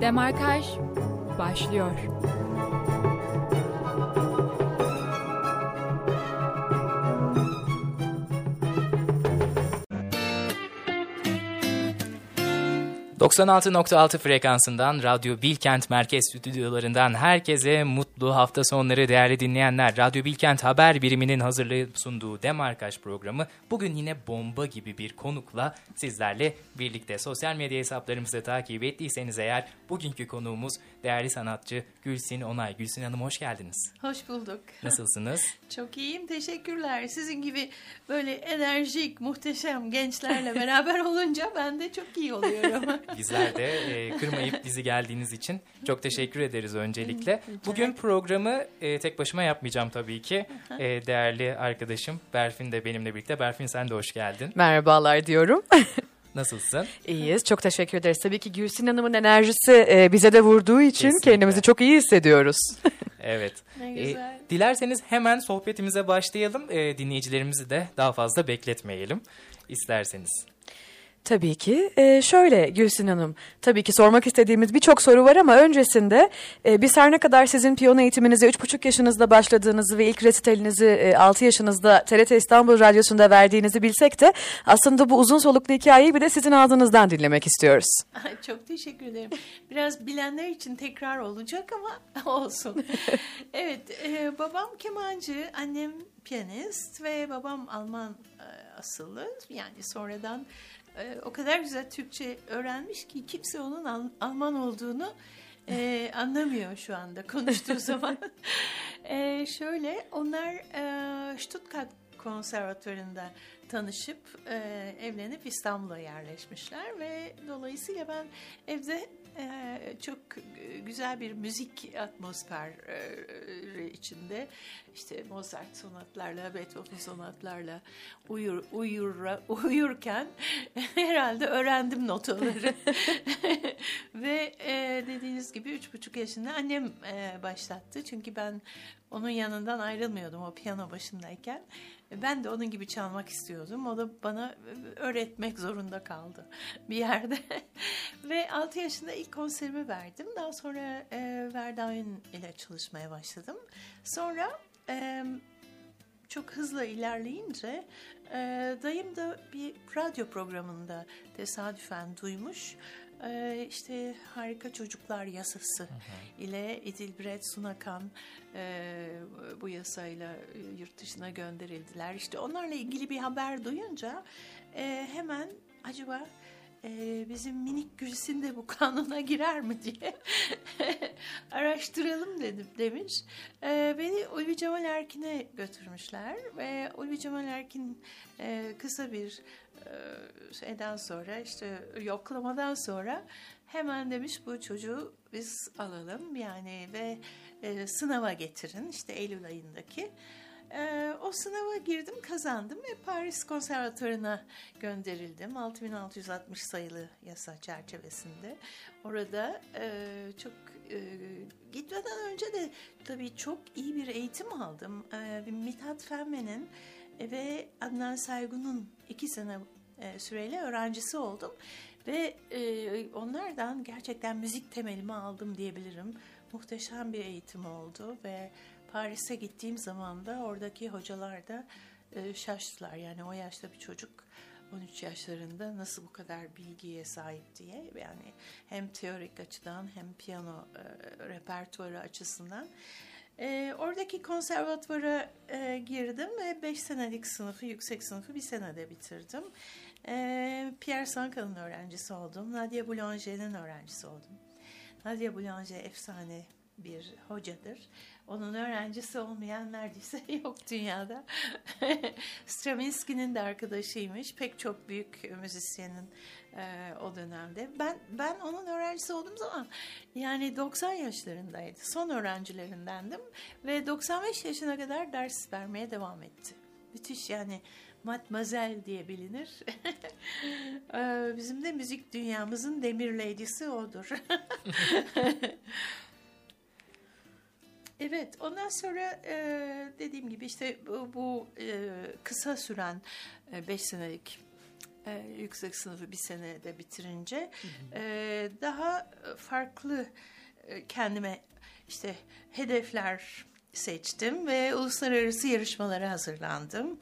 Demarkaj başlıyor. 96.6 frekansından Radyo Bilkent Merkez Stüdyolarından herkese mutlu hafta sonları değerli dinleyenler. Radyo Bilkent Haber Biriminin hazırlayıp sunduğu Demarkaj programı bugün yine bomba gibi bir konukla sizlerle birlikte. Sosyal medya hesaplarımızı takip ettiyseniz eğer bugünkü konuğumuz değerli sanatçı Gülsin Onay. Gülsin Hanım hoş geldiniz. Hoş bulduk. Nasılsınız? Çok iyiyim teşekkürler. Sizin gibi böyle enerjik muhteşem gençlerle beraber olunca ben de çok iyi oluyorum. Bizler de e, kırmayıp bizi geldiğiniz için çok teşekkür ederiz öncelikle. Bugün programı e, tek başıma yapmayacağım tabii ki. E, değerli arkadaşım Berfin de benimle birlikte. Berfin sen de hoş geldin. Merhabalar diyorum. Nasılsın? İyiyiz. Çok teşekkür ederiz. Tabii ki Gülsin Hanım'ın enerjisi e, bize de vurduğu için Kesinlikle. kendimizi çok iyi hissediyoruz. Evet. Ne E, güzel. dilerseniz hemen sohbetimize başlayalım. E, dinleyicilerimizi de daha fazla bekletmeyelim isterseniz. Tabii ki. E, şöyle Gülsin Hanım, tabii ki sormak istediğimiz birçok soru var ama öncesinde e, biz her ne kadar sizin piyano eğitiminize 3,5 yaşınızda başladığınızı ve ilk resitalinizi e, 6 yaşınızda TRT İstanbul Radyosu'nda verdiğinizi bilsek de aslında bu uzun soluklu hikayeyi bir de sizin ağzınızdan dinlemek istiyoruz. Çok teşekkür ederim. Biraz bilenler için tekrar olacak ama olsun. evet, e, babam kemancı, annem piyanist ve babam Alman e, asıllı. Yani sonradan e, o kadar güzel Türkçe öğrenmiş ki kimse onun Al- Alman olduğunu e, anlamıyor şu anda konuştuğu zaman. E, şöyle, onlar e, Stuttgart konservatuvarında tanışıp e, evlenip İstanbul'a yerleşmişler ve dolayısıyla ben evde çok güzel bir müzik atmosferi içinde işte Mozart sonatlarla, Beethoven sonatlarla uyur, uyur, uyurken herhalde öğrendim notaları ve e, dediğiniz gibi üç buçuk yaşında annem e, başlattı çünkü ben onun yanından ayrılmıyordum o piyano başındayken. Ben de onun gibi çalmak istiyordum. O da bana öğretmek zorunda kaldı bir yerde. Ve 6 yaşında ilk konserimi verdim. Daha sonra e, Verdun ile çalışmaya başladım. Sonra e, çok hızlı ilerleyince e, dayım da bir radyo programında tesadüfen duymuş. E, işte Harika Çocuklar Yasası ile Edilbret Sunakan e, bu yasayla yurt dışına gönderildiler. İşte onlarla ilgili bir haber duyunca e, hemen acaba e, bizim minik Gülsin de bu kanuna girer mi diye araştıralım dedim demiş. E, beni Ulvi Cemal Erkin'e götürmüşler ve Ulvi Cemal Erkin e, kısa bir e, şeyden sonra işte yoklamadan sonra hemen demiş bu çocuğu biz alalım yani ve e, sınava getirin işte Eylül ayındaki. E, o sınava girdim kazandım ve Paris Konservatuvarı'na gönderildim. 6660 sayılı yasa çerçevesinde. Orada e, çok e, gitmeden önce de tabii çok iyi bir eğitim aldım. E, Mithat Fenmen'in ve Adnan Saygun'un iki sene e, süreyle öğrencisi oldum. Ve e, onlardan gerçekten müzik temelimi aldım diyebilirim. Muhteşem bir eğitim oldu ve Paris'e gittiğim zaman da oradaki hocalar da e, şaştılar. Yani o yaşta bir çocuk 13 yaşlarında nasıl bu kadar bilgiye sahip diye. Yani hem teorik açıdan hem piyano e, repertuarı açısından. E, oradaki konservatuvara e, girdim ve 5 senelik sınıfı, yüksek sınıfı bir senede bitirdim. E, Pierre Sankal'ın öğrencisi oldum. Nadia Boulanger'in öğrencisi oldum. Nadia Boulanger efsane bir hocadır. Onun öğrencisi olmayan neredeyse yok dünyada. Stravinsky'nin de arkadaşıymış. Pek çok büyük müzisyenin e, o dönemde. Ben ben onun öğrencisi olduğum zaman yani 90 yaşlarındaydı. Son öğrencilerindendim ve 95 yaşına kadar ders vermeye devam etti. Müthiş yani Matmazel diye bilinir. E, Bizim de müzik dünyamızın demir lady'si odur. Evet, ondan sonra e, dediğim gibi işte bu, bu e, kısa süren 5 senelik e, yüksek sınıfı bir senede bitirince e, daha farklı e, kendime işte hedefler seçtim ve uluslararası yarışmalara hazırlandım.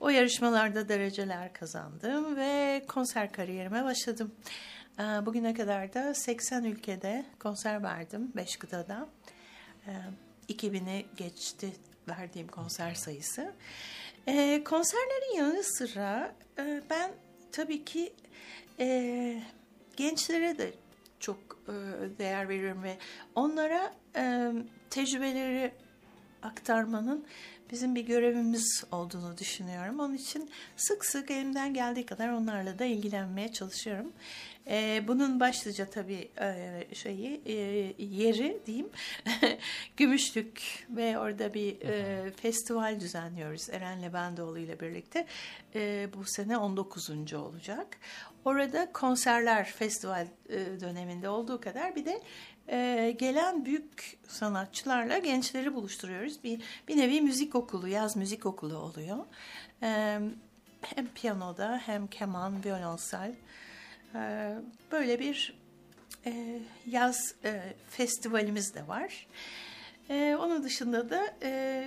O yarışmalarda dereceler kazandım ve konser kariyerime başladım. E, Bugüne kadar da 80 ülkede konser verdim 5 kıtada. E, 2000'i geçti verdiğim konser sayısı. E, konserlerin yanı sıra e, ben tabii ki e, gençlere de çok e, değer veriyorum ve onlara e, tecrübeleri aktarmanın bizim bir görevimiz olduğunu düşünüyorum. Onun için sık sık elimden geldiği kadar onlarla da ilgilenmeye çalışıyorum. Ee, bunun başlıca tabii e, şeyi e, yeri diyeyim Gümüşlük ve orada bir e, festival düzenliyoruz Eren Lebendoğlu ile birlikte. E, bu sene 19. olacak. Orada konserler festival e, döneminde olduğu kadar bir de e, gelen büyük sanatçılarla gençleri buluşturuyoruz. Bir, bir nevi müzik okulu, yaz müzik okulu oluyor. E, hem piyanoda hem keman, violonsel. E, böyle bir e, yaz e, festivalimiz de var. E, onun dışında da e,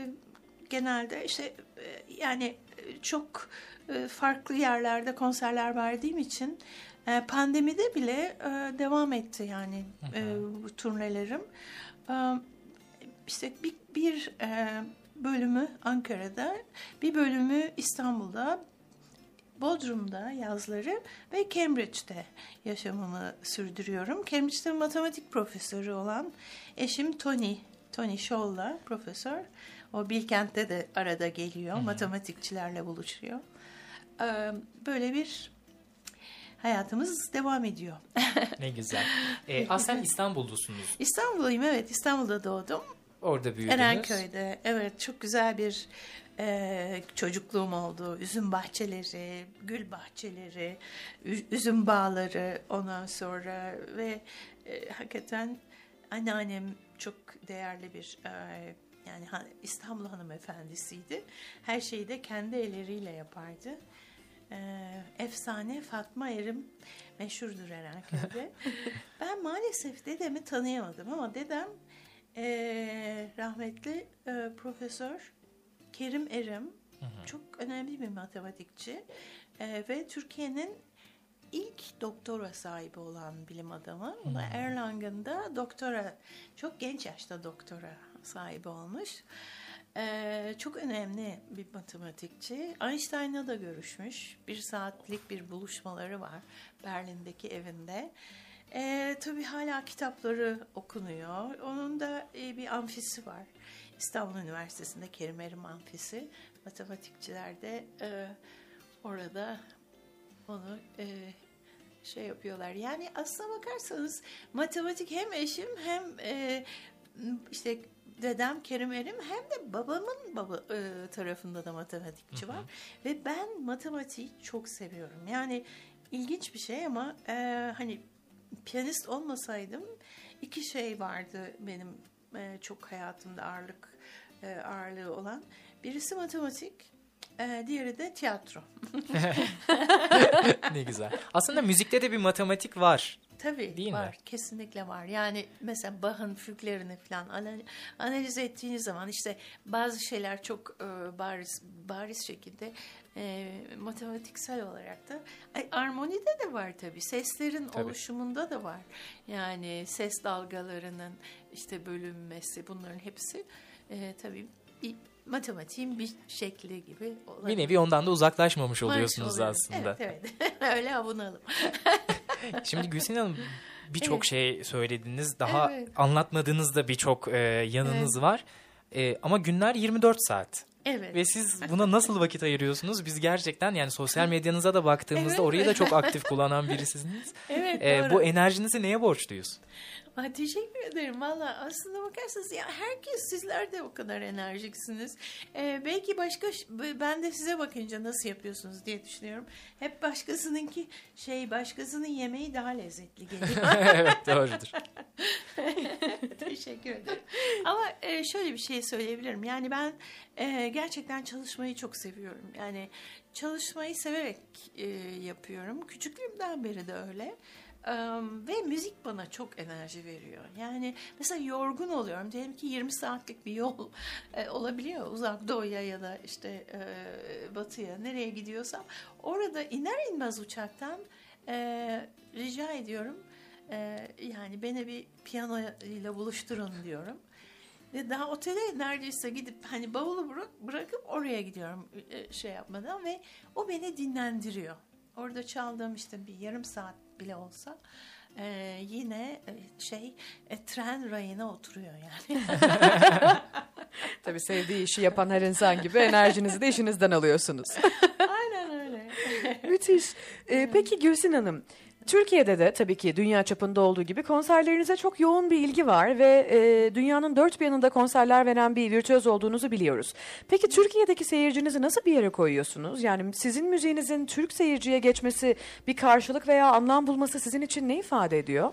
genelde işte e, yani çok e, farklı yerlerde konserler verdiğim için e, pandemide bile e, devam etti yani e, bu turnelerim. E, işte bir, bir e, bölümü Ankara'da, bir bölümü İstanbul'da, Bodrum'da yazları ve Cambridge'de yaşamımı sürdürüyorum. Cambridge'de matematik profesörü olan eşim Tony, Tony Scholl'la profesör. O Bilkent'te de arada geliyor, matematikçilerle buluşuyor. Ee, Böyle bir hayatımız devam ediyor. Ne güzel. Ee, aslen İstanbullusunuz. İstanbul'uyum evet, İstanbul'da doğdum. Orada büyüdünüz. Erenköy'de evet çok güzel bir e, çocukluğum oldu. Üzüm bahçeleri, gül bahçeleri, üzüm bağları ondan sonra ve e, hakikaten anneannem çok değerli bir e, yani İstanbul hanımefendisiydi. Her şeyi de kendi elleriyle yapardı. E, efsane Fatma Erim meşhurdur Erenköy'de. ben maalesef dedemi tanıyamadım ama dedem ee, rahmetli e, Profesör Kerim Erim çok önemli bir matematikçi Ee, ve Türkiye'nin ilk doktora sahibi olan bilim adamı. O da Erlangen'da doktora, çok genç yaşta doktora sahibi olmuş. Ee, çok önemli bir matematikçi. Einstein'la da görüşmüş. Bir saatlik bir buluşmaları var Berlin'deki evinde. Ee, tabii hala kitapları okunuyor. Onun da e, bir amfisi var. İstanbul Üniversitesi'nde Kerim Erim Amfisi. Matematikçiler de e, orada onu e, şey yapıyorlar. Yani aslına bakarsanız matematik hem eşim hem e, işte dedem Kerim Erim hem de babamın baba e, tarafında da matematikçi var. Ve ben matematiği çok seviyorum. Yani ilginç bir şey ama e, hani piyanist olmasaydım iki şey vardı benim e, çok hayatımda ağırlık e, ağırlığı olan. Birisi matematik, e, diğeri de tiyatro. ne güzel. Aslında müzikte de bir matematik var. Tabii Değil mi? var. Kesinlikle var. Yani mesela Bach'ın füglerini falan ana- analiz ettiğiniz zaman işte bazı şeyler çok e, bariz bariz şekilde e, matematiksel olarak da Ay, armonide de var tabii. Seslerin Tabii. oluşumunda da var. Yani ses dalgalarının işte bölünmesi bunların hepsi e, tabii bir matematiğin bir şekli gibi Bir olabilir. nevi ondan da uzaklaşmamış oluyorsunuz oluyorum. aslında. Evet evet. Öyle avunalım. Şimdi Gülsin Hanım birçok Evet. şey söylediniz. Daha Evet. anlatmadığınız da birçok e, yanınız var. E, ama günler 24 saat. Evet. Ve siz buna nasıl vakit ayırıyorsunuz? Biz gerçekten yani sosyal medyanıza da baktığımızda Evet. orayı da çok aktif kullanan birisiniz. Evet, E, doğru. bu enerjinizi neye borçluyuz? Ay, teşekkür ederim valla aslında bakarsanız ya herkes sizler de o kadar enerjiksiniz. Ee, belki başka ben de size bakınca nasıl yapıyorsunuz diye düşünüyorum. Hep başkasınınki şey başkasının yemeği daha lezzetli geliyor. evet doğrudur. Teşekkür ederim. Ama e, şöyle bir şey söyleyebilirim. Yani ben e, gerçekten çalışmayı çok seviyorum. Yani çalışmayı severek e, yapıyorum. Küçüklüğümden beri de öyle. Ve müzik bana çok enerji veriyor. Yani mesela yorgun oluyorum. Diyelim ki 20 saatlik bir yol e, olabiliyor. Uzak doğuya ya da işte e, batıya nereye gidiyorsam. Orada iner inmez uçaktan e, rica ediyorum. Yani beni bir piyano ile buluşturun diyorum. Ve daha otele neredeyse gidip hani bavulu bırak, bırakıp oraya gidiyorum şey yapmadan ve o beni dinlendiriyor. Orada çaldığım işte bir yarım saat bile olsa e, yine e, şey e, tren rayına oturuyor yani. Tabii sevdiği işi yapan her insan gibi enerjinizi de işinizden alıyorsunuz. Aynen öyle. Müthiş. Ee, peki Gülsin Hanım, Türkiye'de de tabii ki dünya çapında olduğu gibi konserlerinize çok yoğun bir ilgi var ve e, dünyanın dört bir yanında konserler veren bir virtüöz olduğunuzu biliyoruz. Peki Türkiye'deki seyircinizi nasıl bir yere koyuyorsunuz? Yani sizin müziğinizin Türk seyirciye geçmesi, bir karşılık veya anlam bulması sizin için ne ifade ediyor?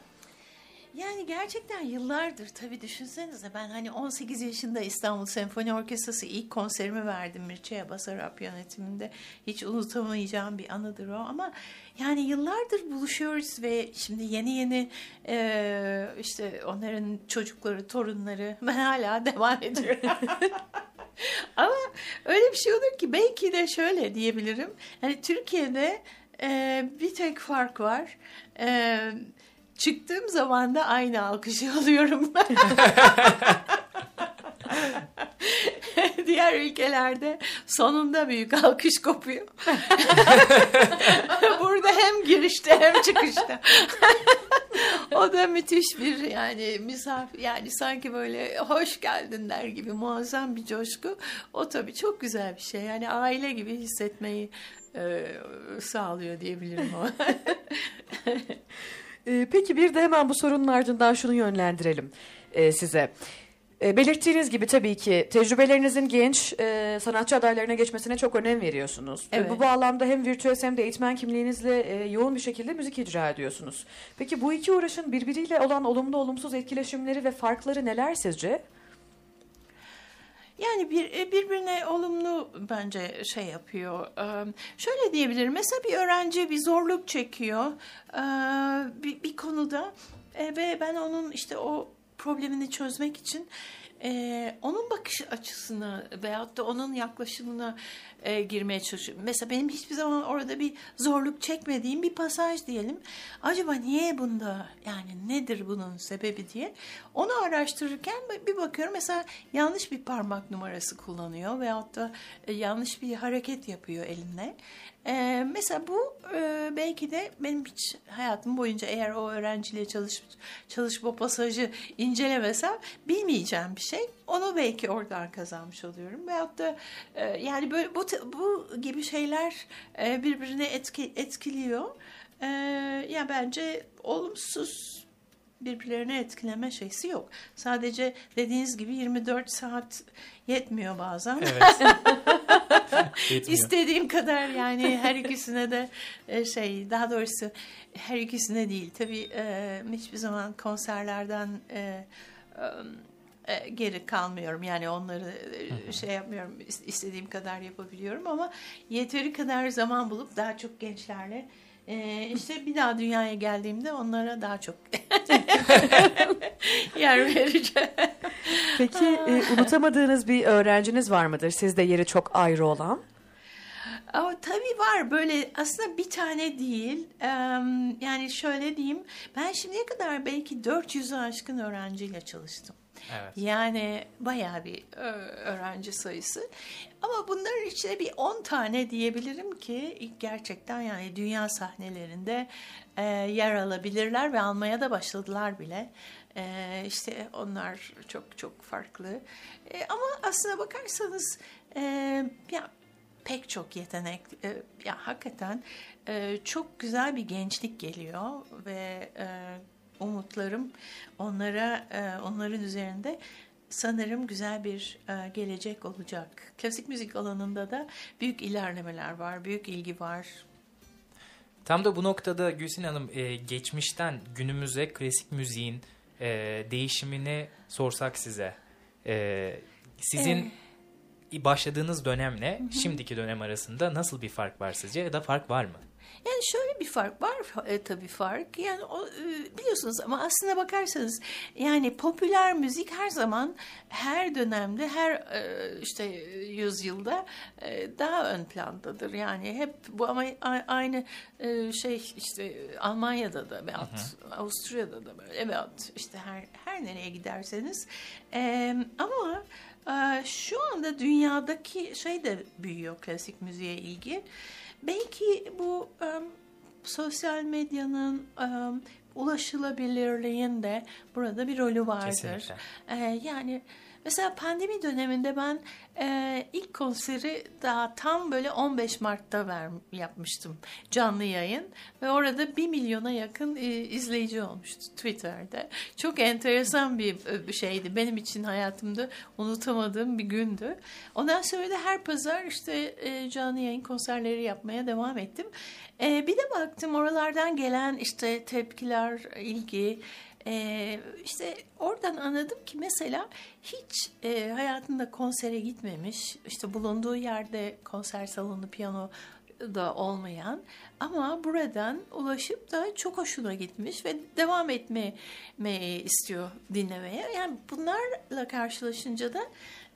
Yani gerçekten yıllardır tabii düşünsenize ben hani 18 yaşında İstanbul Senfoni Orkestrası ilk konserimi verdim Mircea Basarap yönetiminde. Hiç unutamayacağım bir anıdır o ama yani yıllardır buluşuyoruz ve şimdi yeni yeni e, işte onların çocukları, torunları ben hala devam ediyorum. ama öyle bir şey olur ki belki de şöyle diyebilirim. Hani Türkiye'de e, bir tek fark var. E, çıktığım zaman da aynı alkışı alıyorum. Diğer ülkelerde sonunda büyük alkış kopuyor. Burada hem girişte hem çıkışta. o da müthiş bir yani misafir yani sanki böyle hoş geldin der gibi muazzam bir coşku. O tabii çok güzel bir şey. Yani aile gibi hissetmeyi e, sağlıyor diyebilirim o. Ee, peki bir de hemen bu sorunun ardından şunu yönlendirelim e, size. E, belirttiğiniz gibi tabii ki tecrübelerinizin genç e, sanatçı adaylarına geçmesine çok önem veriyorsunuz. E, Evet. bu bağlamda hem virtüöz hem de eğitmen kimliğinizle e, yoğun bir şekilde müzik icra ediyorsunuz. Peki bu iki uğraşın birbiriyle olan olumlu olumsuz etkileşimleri ve farkları neler sizce? Yani bir e, birbirine olumlu bence şey yapıyor. Şöyle diyebilirim. Mesela bir öğrenci bir zorluk çekiyor bir, bir konuda ve ben onun işte o problemini çözmek için e, onun bakış açısına veyahut da onun yaklaşımına e, girmeye çalışıyorum. Mesela benim hiçbir zaman orada bir zorluk çekmediğim bir pasaj diyelim. Acaba niye bunda yani nedir bunun sebebi diye onu araştırırken bir bakıyorum mesela yanlış bir parmak numarası kullanıyor veyahut da e, yanlış bir hareket yapıyor eline. E, mesela bu e, belki de benim hiç hayatım boyunca eğer o öğrenciyle çalış, çalışıp o pasajı incelemesem bilmeyeceğim bir şey. Onu belki oradan kazanmış oluyorum. Veyahut da e, yani böyle bu, bu gibi şeyler e, birbirini etki, etkiliyor. E, ya bence olumsuz birbirlerine etkileme şeysi yok. Sadece dediğiniz gibi 24 saat yetmiyor bazen. Evet. Yetmiyor. İstediğim kadar yani her ikisine de e, şey daha doğrusu her ikisine değil tabii e, hiçbir zaman konserlerden e, geri kalmıyorum yani onları şey yapmıyorum is- istediğim kadar yapabiliyorum ama yeteri kadar zaman bulup daha çok gençlerle e, işte bir daha dünyaya geldiğimde onlara daha çok yer vereceğim. Peki e, unutamadığınız bir öğrenciniz var mıdır? Sizde yeri çok ayrı olan? Ama tabii var böyle aslında bir tane değil. Yani şöyle diyeyim ben şimdiye kadar belki 400'ü aşkın öğrenciyle çalıştım. Evet. Yani bayağı bir öğrenci sayısı. Ama bunların içinde bir 10 tane diyebilirim ki gerçekten yani dünya sahnelerinde e, yer alabilirler ve almaya da başladılar bile. E, işte onlar çok çok farklı. E, ama aslına bakarsanız e, ya pek çok yetenek e, ya hakikaten e, çok güzel bir gençlik geliyor ve e, umutlarım onlara e, onların üzerinde sanırım güzel bir e, gelecek olacak. Klasik müzik alanında da büyük ilerlemeler var, büyük ilgi var. Tam da bu noktada Gülsin Hanım e, geçmişten günümüze klasik müziğin e, değişimini sorsak size. Sizin başladığınız dönemle şimdiki dönem arasında nasıl bir fark var sizce ya da fark var mı? Yani şöyle bir fark var e, tabii fark. Yani o, e, biliyorsunuz ama aslına bakarsanız yani popüler müzik her zaman her dönemde her e, işte yüzyılda e, daha ön plandadır. Yani hep bu ama aynı e, şey işte Almanya'da da veyahut Avusturya'da da böyle veyahut işte her her nereye giderseniz E, ama e, şu anda dünyadaki şey de büyüyor klasik müziğe ilgi. Belki bu em, sosyal medyanın em, ulaşılabilirliğin de burada bir rolü vardır. Kesinlikle. Ee, yani mesela pandemi döneminde ben e, ilk konseri daha tam böyle 15 Mart'ta ver, yapmıştım canlı yayın ve orada 1 milyona yakın e, izleyici olmuştu Twitter'da. Çok enteresan bir, e, bir şeydi. Benim için hayatımda unutamadığım bir gündü. Ondan sonra da her pazar işte e, canlı yayın konserleri yapmaya devam ettim. E, bir de baktım oralardan gelen işte tepkiler, ilgi, ee, işte oradan anladım ki mesela hiç e, hayatında konsere gitmemiş, işte bulunduğu yerde konser salonu, piyano da olmayan ama buradan ulaşıp da çok hoşuna gitmiş ve devam etmeyi istiyor dinlemeye. Yani bunlarla karşılaşınca da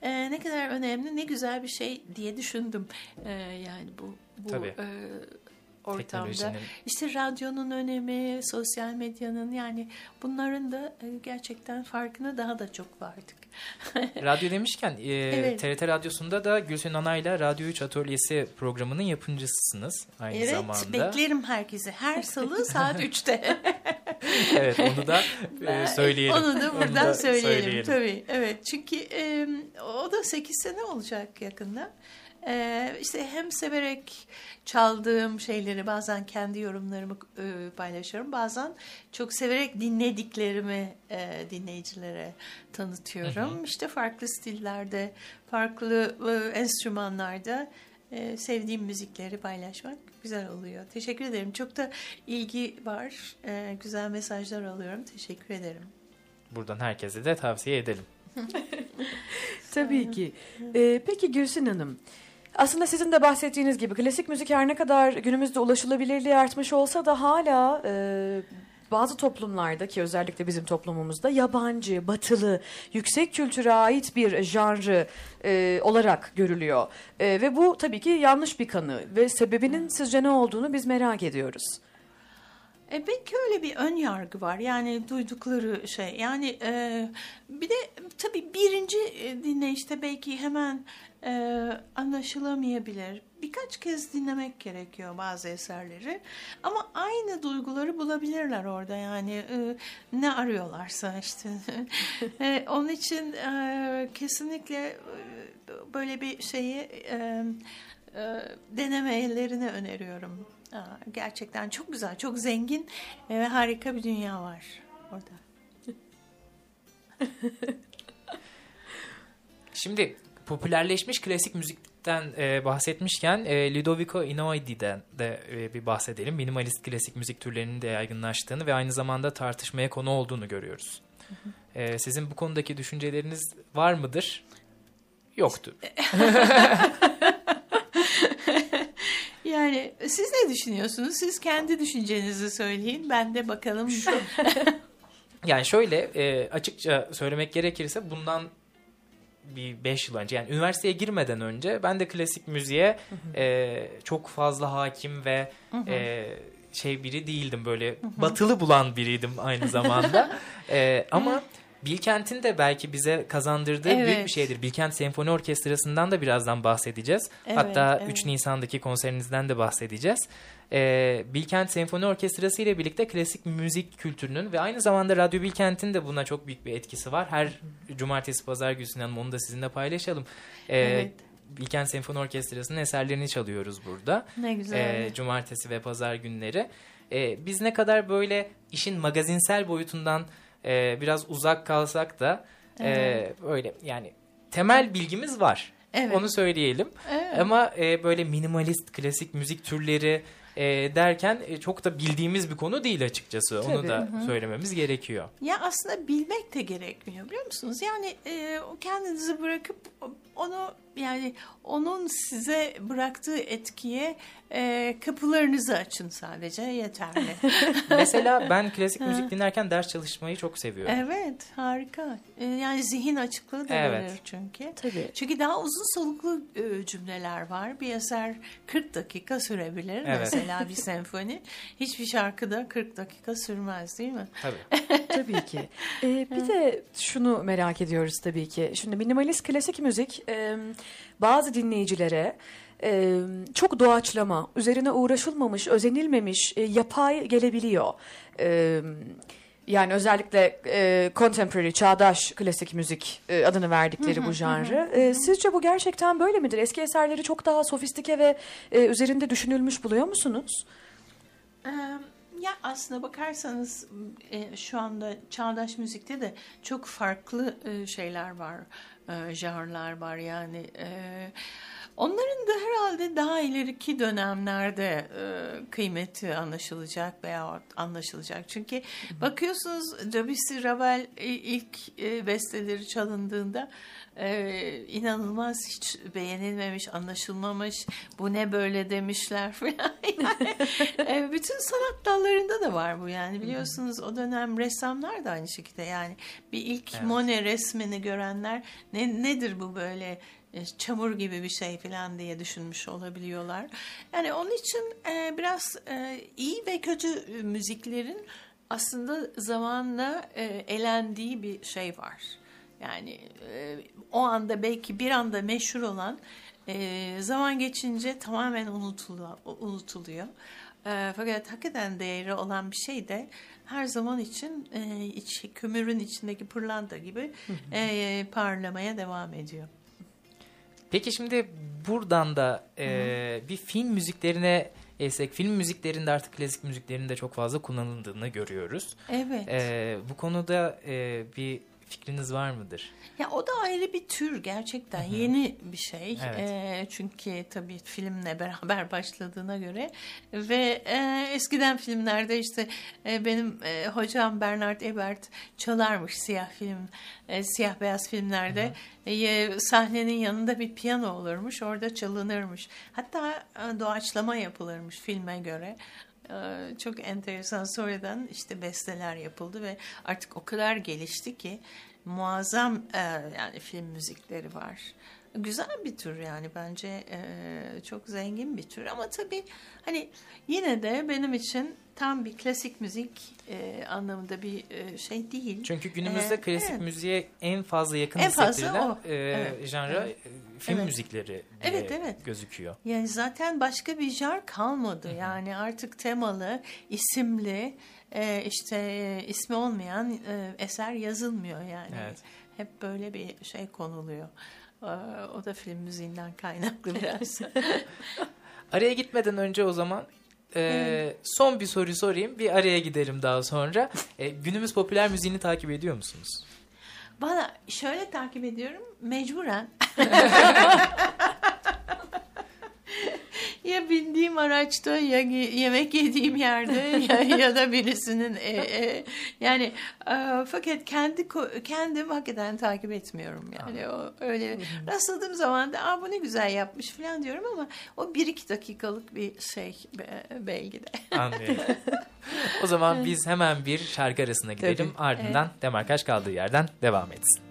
e, ne kadar önemli, ne güzel bir şey diye düşündüm. E, yani bu bu Tabii. e, ortamda. İşte radyonun önemi, sosyal medyanın yani bunların da e, gerçekten farkına daha da çok vardık. Radyo demişken e, Evet. TRT Radyosu'nda da Gülsün Anay'la Radyo 3 Atölyesi programının yapımcısısınız aynı evet, zamanda. beklerim herkesi her salı saat 3'te. evet onu da e, söyleyelim. Onu da buradan da söyleyelim, tabii. Evet çünkü e, o da 8 sene olacak yakında. E, işte hem severek çaldığım şeyleri bazen kendi yorumlarımı e, paylaşıyorum. Bazen çok severek dinlediklerimi e, dinleyicilere tanıtıyorum. İşte farklı stillerde, farklı e, enstrümanlarda e, sevdiğim müzikleri paylaşmak güzel oluyor. Teşekkür ederim. Çok da ilgi var. E, güzel mesajlar alıyorum. Teşekkür ederim. Buradan herkese de tavsiye edelim. Tabii ki. Ee, peki Gülsün Hanım, aslında sizin de bahsettiğiniz gibi klasik müzik her ne kadar günümüzde ulaşılabilirliği artmış olsa da hala e, bazı toplumlarda ki özellikle bizim toplumumuzda yabancı, batılı, yüksek kültüre ait bir janrı e, olarak görülüyor. E, ve bu tabii ki yanlış bir kanı ve sebebinin sizce ne olduğunu biz merak ediyoruz. E belki öyle bir ön yargı var. Yani duydukları şey. Yani e, bir de tabii birinci e, dinleyişte belki hemen e, anlaşılamayabilir. Birkaç kez dinlemek gerekiyor bazı eserleri. Ama aynı duyguları bulabilirler orada. Yani e, ne arıyorlarsa işte. E, onun için e, kesinlikle e, böyle bir şeyi e, e, denemelerini öneriyorum. Aa, gerçekten çok güzel, çok zengin ve harika bir dünya var orada. Şimdi popülerleşmiş klasik müzikten e, bahsetmişken e, Ludovico Einaudí'den de e, bir bahsedelim. Minimalist klasik müzik türlerinin de yaygınlaştığını ve aynı zamanda tartışmaya konu olduğunu görüyoruz. E, sizin bu konudaki düşünceleriniz var mıdır? Yoktu. Yani siz ne düşünüyorsunuz? Siz kendi düşüncenizi söyleyin. Ben de bakalım. Yani şöyle e, açıkça söylemek gerekirse bundan bir 5 yıl önce yani üniversiteye girmeden önce ben de klasik müziğe e, çok fazla hakim ve e, şey biri değildim böyle batılı bulan biriydim aynı zamanda. E, ama Bilkent'in de belki bize kazandırdığı büyük Evet. bir şeydir. Bilkent Senfoni Orkestrası'ndan da birazdan bahsedeceğiz. Evet, Hatta evet. 3 Nisan'daki konserinizden de bahsedeceğiz. Ee, Bilkent Senfoni Orkestrası ile birlikte klasik müzik kültürünün ve aynı zamanda Radyo Bilkent'in de buna çok büyük bir etkisi var. Her cumartesi pazar Gülsün Hanım onu da sizinle paylaşalım. Ee, Evet. Bilkent Senfoni Orkestrası'nın eserlerini çalıyoruz burada. Ne güzel. Ee, cumartesi ve pazar günleri. Ee, biz ne kadar böyle işin magazinsel boyutundan e, biraz uzak kalsak da e, böyle yani temel bilgimiz var. Evet. Onu söyleyelim. Evet. Ama e, böyle minimalist klasik müzik türleri e, derken e, çok da bildiğimiz bir konu değil açıkçası. Onu Tabii. da söylememiz gerekiyor. Ya aslında bilmek de gerekmiyor biliyor musunuz? Yani e, kendinizi bırakıp onu yani onun size bıraktığı etkiye e, kapılarınızı açın sadece yeterli. Mesela ben klasik müzik dinlerken ders çalışmayı çok seviyorum. evet harika. E, yani zihin açıklığı da Evet. verir çünkü. Tabii. Çünkü daha uzun soluklu e, cümleler var. Bir eser 40 dakika sürebilir Evet. mesela bir senfoni. Hiçbir şarkıda 40 dakika sürmez değil mi? Tabii. Tabii ki. Ee, bir de şunu merak ediyoruz tabii ki. Şimdi minimalist klasik müzik e, bazı dinleyicilere e, çok doğaçlama, üzerine uğraşılmamış, özenilmemiş, e, yapay gelebiliyor. E, yani özellikle e, contemporary, çağdaş klasik müzik e, adını verdikleri bu janrı. E, sizce bu gerçekten böyle midir? Eski eserleri çok daha sofistike ve e, üzerinde düşünülmüş buluyor musunuz? Ee, Ya aslına bakarsanız e, şu anda çağdaş müzikte de çok farklı e, şeyler var, e, var yani. e, Onların da herhalde daha ileriki dönemlerde e, kıymeti anlaşılacak veya anlaşılacak. Çünkü bakıyorsunuz Debussy, Ravel ilk e, besteleri çalındığında e, inanılmaz hiç beğenilmemiş, anlaşılmamış. Bu ne böyle demişler falan. Yani, e, bütün sanat dallarında da var bu yani biliyorsunuz o dönem ressamlar da aynı şekilde yani bir ilk Evet. Monet resmini görenler ne nedir bu böyle e, çamur gibi bir şey falan diye düşünmüş olabiliyorlar. Yani onun için e, biraz e, iyi ve kötü e, müziklerin aslında zamanla e, elendiği bir şey var. Yani e, o anda belki bir anda meşhur olan e, zaman geçince tamamen unutuluyor. unutuluyor. E, fakat hakikaten değeri olan bir şey de her zaman için e, iç, kömürün içindeki pırlanta gibi e, parlamaya devam ediyor. Peki şimdi buradan da e, bir film müziklerine esek film müziklerinde artık klasik müziklerin de çok fazla kullanıldığını görüyoruz. Evet. E, bu konuda e, bir fikriniz var mıdır? Ya o da ayrı bir tür gerçekten yeni bir şey. Evet. Ee, çünkü tabii filmle beraber başladığına göre ve e, eskiden filmlerde işte e, benim e, hocam Bernard Ebert çalarmış siyah film, e, siyah beyaz filmlerde. E, sahnenin yanında bir piyano olurmuş, orada çalınırmış. Hatta e, doğaçlama yapılırmış filme göre. Ee, çok enteresan sonradan işte besteler yapıldı ve artık o kadar gelişti ki muazzam e, yani film müzikleri var. Güzel bir tür yani bence e, çok zengin bir tür ama tabii hani yine de benim için tam bir klasik müzik e, anlamında bir e, şey değil. Çünkü günümüzde Ee, klasik evet. müziğe en fazla yakın En hissettirilen e, Evet, janra evet. e, film Evet. müzikleri Evet, evet. gözüküyor. Yani zaten başka bir jar kalmadı. Yani artık temalı, isimli, e, işte e, ismi olmayan e, eser yazılmıyor yani. Evet. Hep böyle bir şey konuluyor. E, o da film müziğinden kaynaklı biraz. Araya gitmeden önce o zaman e, son bir soru sorayım. Bir araya gidelim daha sonra. E, günümüz popüler müziğini takip ediyor musunuz? Bana şöyle takip ediyorum, mecburen. ya bindiğim araçta ya yemek yediğim yerde ya, ya da birisinin e, e, yani e, fakat kendi kendim hakikaten takip etmiyorum yani o öyle rastladığım zaman da Aa, bu ne güzel yapmış falan diyorum ama o bir iki dakikalık bir şey be- belki de. Anlıyorum. o zaman biz hemen bir şarkı arasına gidelim. Ardından Demarkaş kaldığı yerden devam etsin.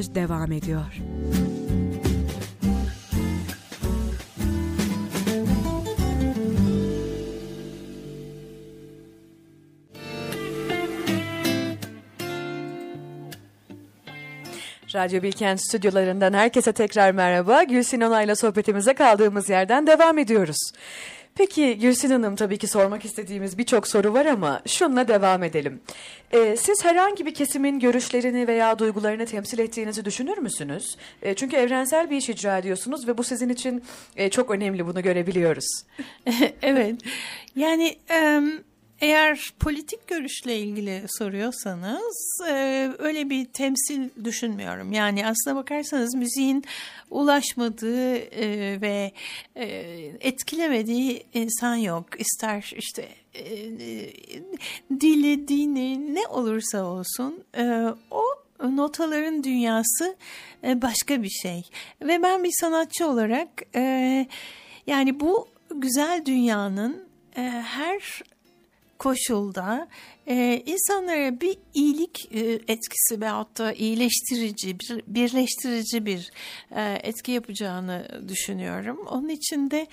Demarkaj devam ediyor. Radyo Bilkent stüdyolarından herkese tekrar merhaba. Gülsin Onay'la sohbetimize kaldığımız yerden devam ediyoruz. Peki Gülsin Hanım tabii ki sormak istediğimiz birçok soru var ama şunla devam edelim. Ee, siz herhangi bir kesimin görüşlerini veya duygularını temsil ettiğinizi düşünür müsünüz? Ee, çünkü evrensel bir iş icra ediyorsunuz ve bu sizin için e, çok önemli bunu görebiliyoruz. evet. Yani em, eğer politik görüşle ilgili soruyorsanız e, öyle bir temsil düşünmüyorum. Yani aslına bakarsanız müziğin ulaşmadığı e, ve e, etkilemediği insan yok. İster işte e, dili, dini ne olursa olsun e, o notaların dünyası e, başka bir şey. Ve ben bir sanatçı olarak e, yani bu güzel dünyanın e, her koşulda e, insanlara bir iyilik e, etkisi veyahut da iyileştirici, bir, birleştirici bir e, etki yapacağını düşünüyorum. Onun için de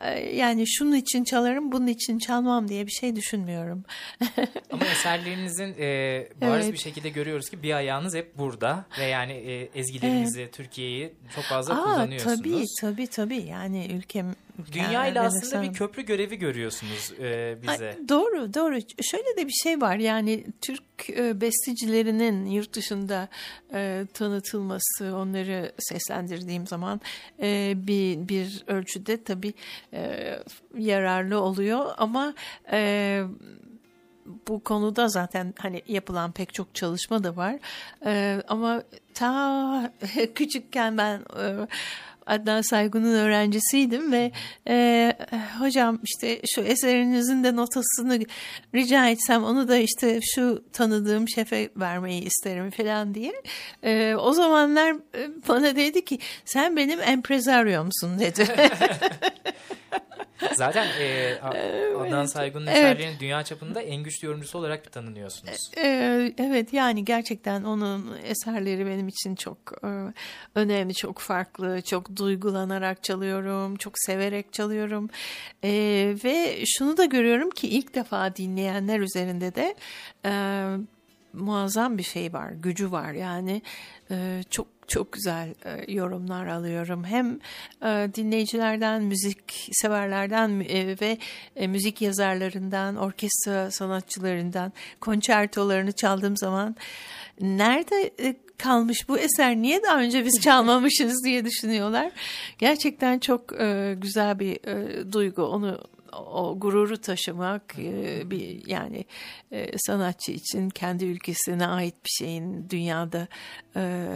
e, yani şunun için çalarım, bunun için çalmam diye bir şey düşünmüyorum. Ama eserlerinizin e, bariz Evet. bir şekilde görüyoruz ki bir ayağınız hep burada ve yani e, ezgilerinizi, Türkiye'yi çok fazla Aa, kullanıyorsunuz. tabii tabii tabii yani ülkem, Dünya ile aslında bir köprü görevi görüyorsunuz e, bize. Ay, doğru doğru. Şöyle de bir şey var yani Türk e, bestecilerinin yurt dışında e, tanıtılması, onları seslendirdiğim zaman e, bir bir ölçüde tabii e, yararlı oluyor ama e, bu konuda zaten hani yapılan pek çok çalışma da var. E, ama ta küçükken ben e, Adnan Saygun'un öğrencisiydim ve e, hocam işte şu eserinizin de notasını rica etsem onu da işte şu tanıdığım şefe vermeyi isterim falan diye. E, o zamanlar e, bana dedi ki sen benim empresaryomsun dedi. Zaten e, Adnan Saygun'un Evet. eserlerinin dünya çapında en güçlü yorumcusu olarak tanınıyorsunuz. Ee, evet yani gerçekten onun eserleri benim için çok e, önemli, çok farklı, çok duygulanarak çalıyorum, çok severek çalıyorum. Ee, ve şunu da görüyorum ki ilk defa dinleyenler üzerinde de e, muazzam bir şey var, gücü var. Yani e, çok çok güzel e, yorumlar alıyorum. Hem e, dinleyicilerden, müzik severlerden e, ve e, müzik yazarlarından, orkestra sanatçılarından konçertolarını çaldığım zaman nerede e, kalmış bu eser niye daha önce biz çalmamışız diye düşünüyorlar. Gerçekten çok e, güzel bir e, duygu. Onu o gururu taşımak e, bir yani e, sanatçı için kendi ülkesine ait bir şeyin dünyada e,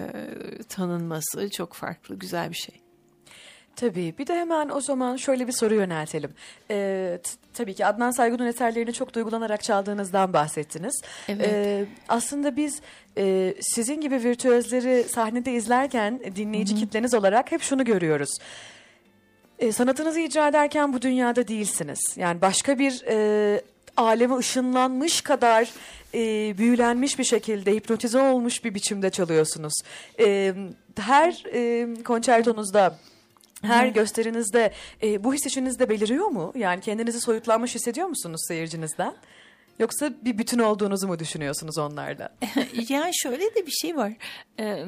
tanınması çok farklı güzel bir şey. Tabii. Bir de hemen o zaman şöyle bir soru yöneltelim. Ee, tabii ki Adnan Saygun'un eserlerini çok duygulanarak çaldığınızdan bahsettiniz. Evet. Ee, aslında biz e, sizin gibi virtüözleri sahnede izlerken dinleyici kitleniz olarak hep şunu görüyoruz. E, sanatınızı icra ederken bu dünyada değilsiniz. Yani başka bir e, aleme ışınlanmış kadar e, büyülenmiş bir şekilde hipnotize olmuş bir biçimde çalıyorsunuz. E, her e, konçertonuzda her gösterinizde e, bu his içinizde beliriyor mu? Yani kendinizi soyutlanmış hissediyor musunuz seyircinizden? Yoksa bir bütün olduğunuzu mu düşünüyorsunuz onlarla? yani şöyle de bir şey var. Ee,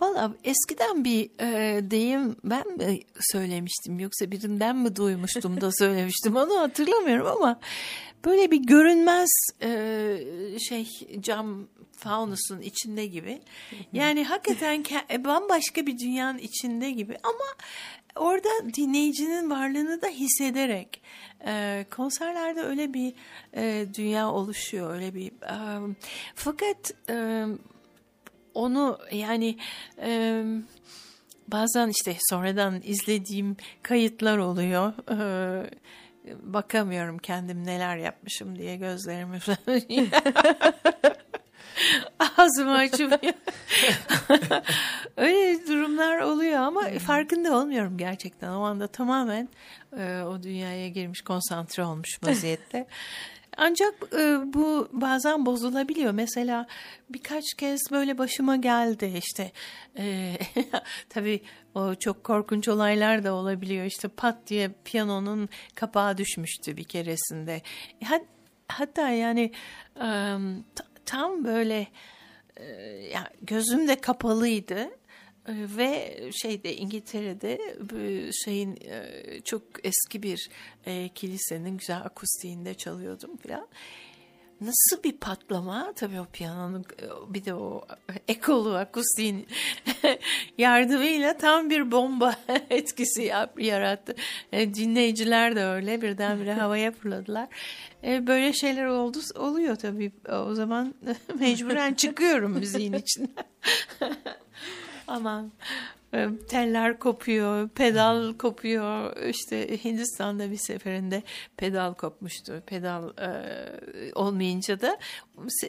Valla eskiden bir e, deyim ben mi söylemiştim yoksa birinden mi duymuştum da söylemiştim onu hatırlamıyorum ama böyle bir görünmez e, şey cam faunusun içinde gibi. Yani hakikaten ke- bambaşka bir dünyanın içinde gibi ama orada dinleyicinin varlığını da hissederek e, konserlerde öyle bir e, dünya oluşuyor öyle bir e, fakat e, onu yani e, bazen işte sonradan izlediğim kayıtlar oluyor. E, bakamıyorum kendim neler yapmışım diye gözlerimi ağzımı açmıyor. Öyle durumlar oluyor ama farkında olmuyorum gerçekten. O anda tamamen e, o dünyaya girmiş, konsantre olmuş vaziyette. Ancak e, bu bazen bozulabiliyor. Mesela birkaç kez böyle başıma geldi işte. E, tabii o çok korkunç olaylar da olabiliyor. İşte pat diye piyanonun kapağı düşmüştü bir keresinde. Hat- hatta yani e, ta- tam böyle e, gözüm de kapalıydı. E, ve şeyde İngiltere'de şeyin e, çok eski bir e, kilisenin güzel akustiğinde çalıyordum falan. Nasıl bir patlama tabii o piyanonun e, bir de o ekolu akustiğin yardımıyla tam bir bomba etkisi yarattı. Dinleyiciler de öyle birdenbire havaya fırladılar. Böyle şeyler oldu oluyor tabii. O zaman mecburen çıkıyorum müziğin içinden. Aman e, teller kopuyor, pedal kopuyor. İşte Hindistan'da bir seferinde pedal kopmuştu. Pedal e, olmayınca da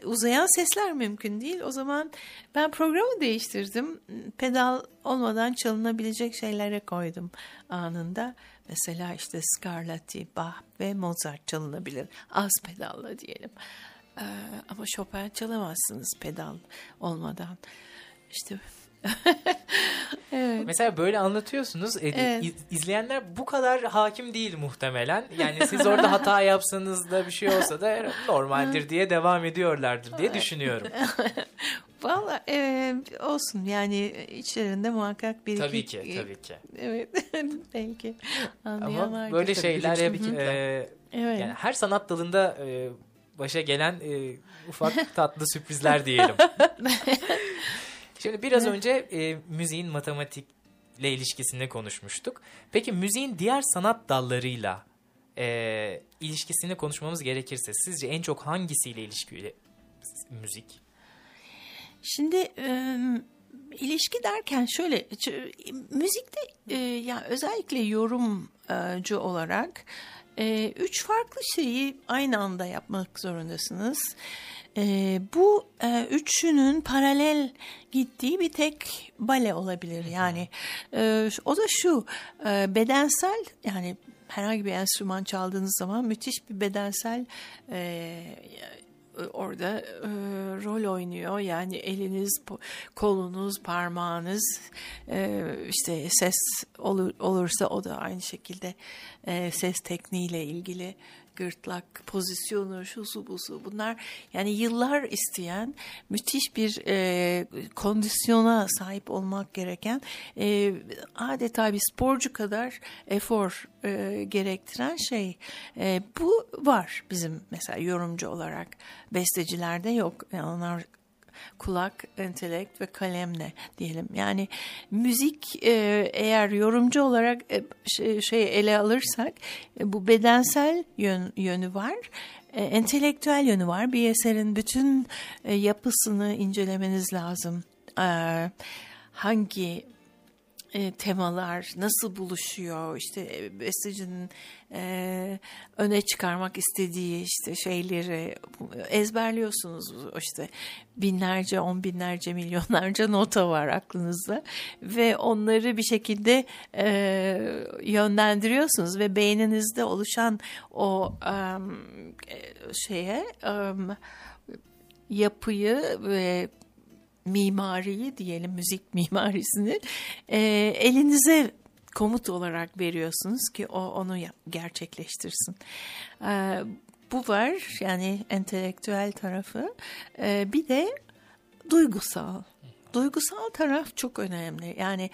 uzayan sesler mümkün değil. O zaman ben programı değiştirdim. Pedal olmadan çalınabilecek şeylere koydum anında. Mesela işte Scarlatti, Bach ve Mozart çalınabilir. Az pedalla diyelim. Ee, ama Chopin çalamazsınız pedal olmadan. İşte evet. Mesela böyle anlatıyorsunuz. E, evet. izleyenler bu kadar hakim değil muhtemelen. Yani siz orada hata yapsanız da bir şey olsa da normaldir diye devam ediyorlardır diye düşünüyorum. Valla e, olsun yani içlerinde muhakkak bir Tabii ki tabii ki. Evet belki Ama böyle şeyler hep e, evet. yani her sanat dalında e, başa gelen e, ufak tatlı sürprizler diyelim. Şimdi biraz önce e, müziğin matematikle ilişkisini konuşmuştuk. Peki müziğin diğer sanat dallarıyla e, ilişkisini konuşmamız gerekirse sizce en çok hangisiyle ilişkili müzik? Şimdi e, ilişki derken şöyle müzikte e, yani özellikle yorumcu olarak e, üç farklı şeyi aynı anda yapmak zorundasınız. E, bu e, üçünün paralel gittiği bir tek bale olabilir. Yani e, o da şu e, bedensel yani herhangi bir enstrüman çaldığınız zaman müthiş bir bedensel e, orada e, rol oynuyor. Yani eliniz, kolunuz, parmağınız e, işte ses olur, olursa o da aynı şekilde e, ses tekniğiyle ilgili gırtlak pozisyonu, şusu busu bunlar yani yıllar isteyen müthiş bir e, kondisyona sahip olmak gereken e, adeta bir sporcu kadar efor e, gerektiren şey. E, bu var bizim mesela yorumcu olarak bestecilerde yok. Yani onlar kulak, entelekt ve kalemle diyelim. Yani müzik e, eğer yorumcu olarak e, şey, ele alırsak e, bu bedensel yön, yönü var entelektüel yönü var. Bir eserin bütün yapısını incelemeniz lazım. Hangi e, temalar nasıl buluşuyor? İşte e, bestecinin e, öne çıkarmak istediği işte şeyleri ezberliyorsunuz işte binlerce on binlerce milyonlarca nota var aklınızda ve onları bir şekilde e, yönlendiriyorsunuz ve beyninizde oluşan o um, şeye um, yapıyı ve mimariyi diyelim müzik mimarisini e, elinize komut olarak veriyorsunuz ki o onu gerçekleştirsin. E, bu var yani entelektüel tarafı. E, bir de duygusal. Duygusal taraf çok önemli. Yani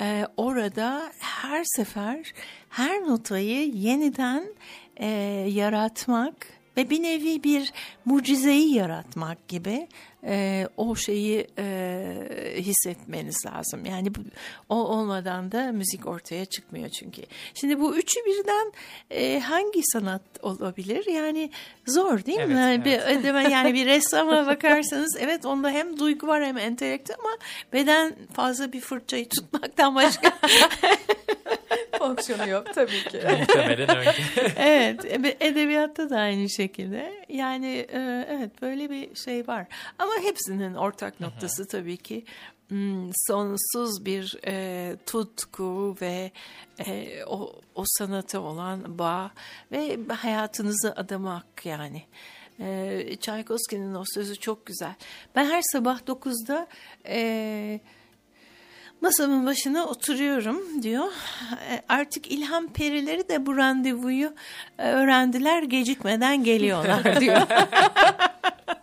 e, orada her sefer her notayı yeniden e, yaratmak ve bir nevi bir mucizeyi yaratmak gibi e, o şeyi e, hissetmeniz lazım. Yani bu, o olmadan da müzik ortaya çıkmıyor çünkü. Şimdi bu üçü birden e, hangi sanat olabilir? Yani zor değil evet, mi? Yani evet. bir yani bir ressama bakarsanız evet onda hem duygu var hem entelekt ama beden fazla bir fırçayı tutmaktan başka fonksiyonu yok tabii ki. Muhtemelen öyle. evet, edebiyatta da aynı şekilde. Yani e, evet böyle bir şey var. Ama hepsinin ortak noktası tabii ki sonsuz bir e, tutku ve e, o, o sanata olan bağ ve hayatınızı adamak yani. E, Çaykovski'nin o sözü çok güzel. Ben her sabah 9'da e, masamın başına oturuyorum diyor. E, artık ilham perileri de bu randevuyu e, öğrendiler gecikmeden geliyorlar diyor.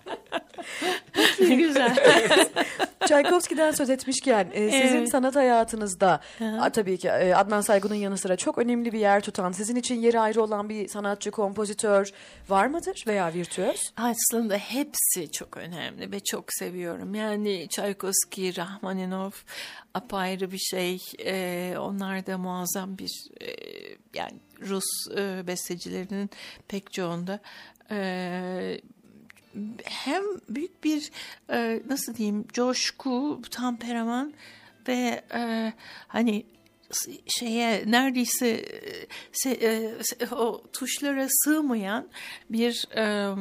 Ne güzel. Tchaikovsky'den söz etmişken e, sizin Evet. sanat hayatınızda a, tabii ki e, Adnan Saygun'un yanı sıra çok önemli bir yer tutan, sizin için yeri ayrı olan bir sanatçı, kompozitör var mıdır veya virtüöz? Aslında hepsi çok önemli ve çok seviyorum. Yani Tchaikovsky, Rahmaninov apayrı bir şey. Ee, onlar da muazzam bir e, yani Rus e, bestecilerinin pek çoğunda e, hem büyük bir e, nasıl diyeyim coşku, temperaman ve e, hani şeye neredeyse se, e, se- o tuşlara sığmayan bir e,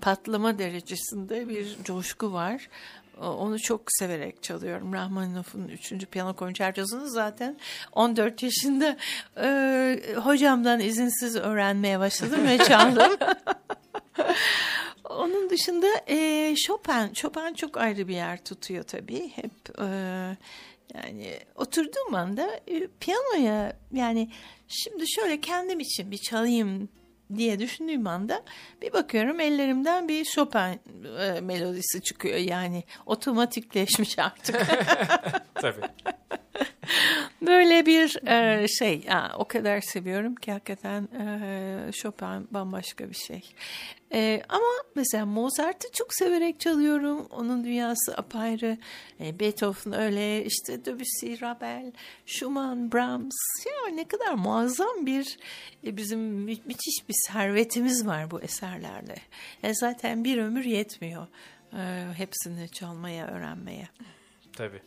patlama derecesinde bir coşku var. Onu çok severek çalıyorum. Rahmaninov'un 3. piyano konçertosunu zaten 14 yaşında e, hocamdan izinsiz öğrenmeye başladım ve çaldım. Onun dışında e, Chopin, Chopin çok ayrı bir yer tutuyor tabii. Hep e, yani oturduğum anda e, piyanoya yani şimdi şöyle kendim için bir çalayım diye düşündüğüm anda bir bakıyorum ellerimden bir Chopin e, melodisi çıkıyor yani otomatikleşmiş artık. Tabii. Böyle bir e, şey ha, o kadar seviyorum ki hakikaten e, Chopin bambaşka bir şey. E, ama mesela Mozart'ı çok severek çalıyorum. Onun dünyası apayrı. E, Beethoven öyle işte Debussy, Ravel, Schumann, Brahms. Ya ne kadar muazzam bir e, bizim mü- müthiş bir servetimiz var bu eserlerle. E, zaten bir ömür yetmiyor e, hepsini çalmaya, öğrenmeye. Tabii.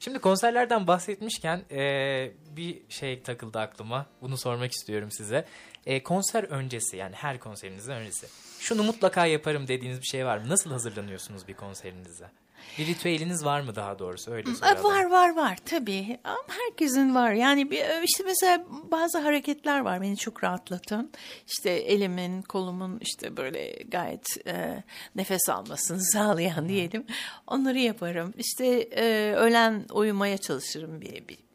Şimdi konserlerden bahsetmişken eee, bir şey takıldı aklıma. Bunu sormak istiyorum size. Eee, konser öncesi yani her konserinizden öncesi. Şunu mutlaka yaparım dediğiniz bir şey var mı? Nasıl hazırlanıyorsunuz bir konserinize? Bir ritüeliniz var mı daha doğrusu öyle soralım. Var var var tabii. Ama herkesin var. Yani bir, işte mesela bazı hareketler var beni çok rahatlatan. İşte elimin, kolumun işte böyle gayet e, nefes almasını sağlayan diyelim. Onları yaparım. İşte e, öğlen uyumaya çalışırım bir, bir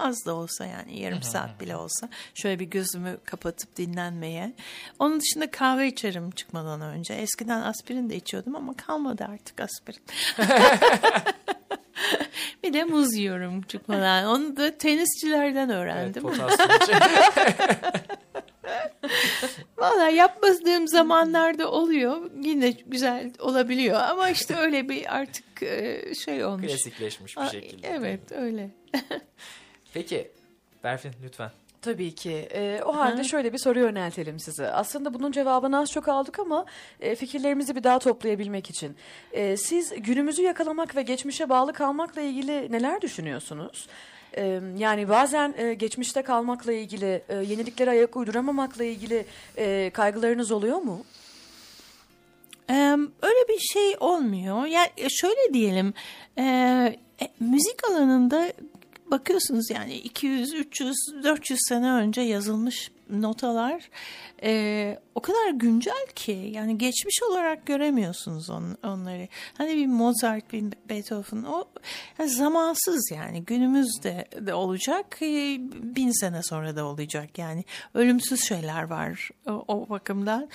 az da olsa yani yarım saat bile olsa şöyle bir gözümü kapatıp dinlenmeye. Onun dışında kahve içerim çıkmadan önce. Eskiden aspirin de içiyordum ama kalmadı artık aspirin. bir de muz yiyorum çıkmadan. Onu da tenisçilerden Evet, öğrendim. için. Valla yapmadığım zamanlarda oluyor. Yine güzel olabiliyor ama işte öyle bir artık e, şey olmuş. Klasikleşmiş bir şekilde. Evet öyle. Peki Berfin lütfen. Tabii ki. Ee, o halde şöyle bir soru yöneltelim size. Aslında bunun cevabını az çok aldık ama e, fikirlerimizi bir daha toplayabilmek için. E, siz günümüzü yakalamak ve geçmişe bağlı kalmakla ilgili neler düşünüyorsunuz? E, yani bazen e, geçmişte kalmakla ilgili, e, yeniliklere ayak uyduramamakla ilgili e, kaygılarınız oluyor mu? Ee, öyle bir şey olmuyor. Yani e, şöyle diyelim, e, e, müzik alanında bakıyorsunuz yani 200, 300, 400 sene önce yazılmış notalar e, o kadar güncel ki yani geçmiş olarak göremiyorsunuz on, onları. Hani bir Mozart, bir Beethoven o yani zamansız yani günümüzde de olacak, e, bin sene sonra da olacak yani ölümsüz şeyler var o, o bakımdan.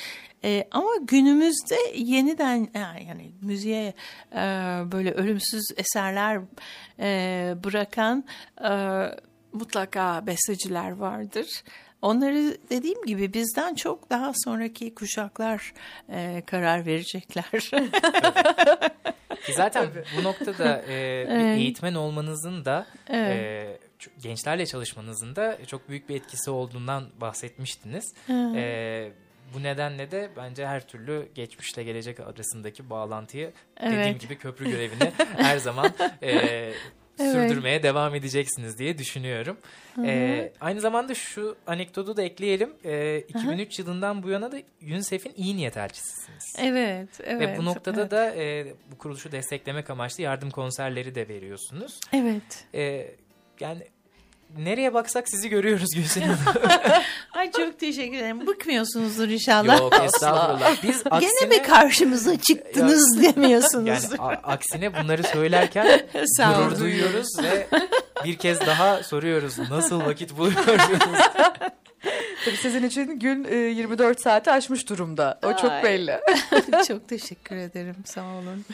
E, ama günümüzde yeniden yani, yani müziğe e, böyle ölümsüz eserler e, bırakan e, mutlaka besteciler vardır. Onları dediğim gibi bizden çok daha sonraki kuşaklar e, karar verecekler. Zaten bu noktada e, Evet. eğitmen olmanızın da Evet. e, gençlerle çalışmanızın da çok büyük bir etkisi olduğundan bahsetmiştiniz. E, bu nedenle de bence her türlü geçmişle gelecek arasındaki bağlantıyı dediğim Evet. gibi köprü görevini her zaman e, sürdürmeye devam edeceksiniz diye düşünüyorum. E, aynı zamanda şu anekdotu da ekleyelim. E, 2003 yılından bu yana da UNICEF'in iyi niyet elçisisiniz. evet, evet. Ve bu noktada evet. da e, bu kuruluşu desteklemek amaçlı yardım konserleri de veriyorsunuz. Evet. E, yani nereye baksak sizi görüyoruz Gülsün Hanım. Ay çok teşekkür ederim. Bıkmıyorsunuzdur inşallah. Yok estağfurullah. Biz aksine, Gene mi karşımıza çıktınız demiyorsunuz. yani a- aksine bunları söylerken Sağ gurur olun. duyuyoruz ve bir kez daha soruyoruz. Nasıl vakit buluyorsunuz? Tabii sizin için gün e, 24 saati aşmış durumda. O çok Ay. belli. çok teşekkür ederim. Sağ olun.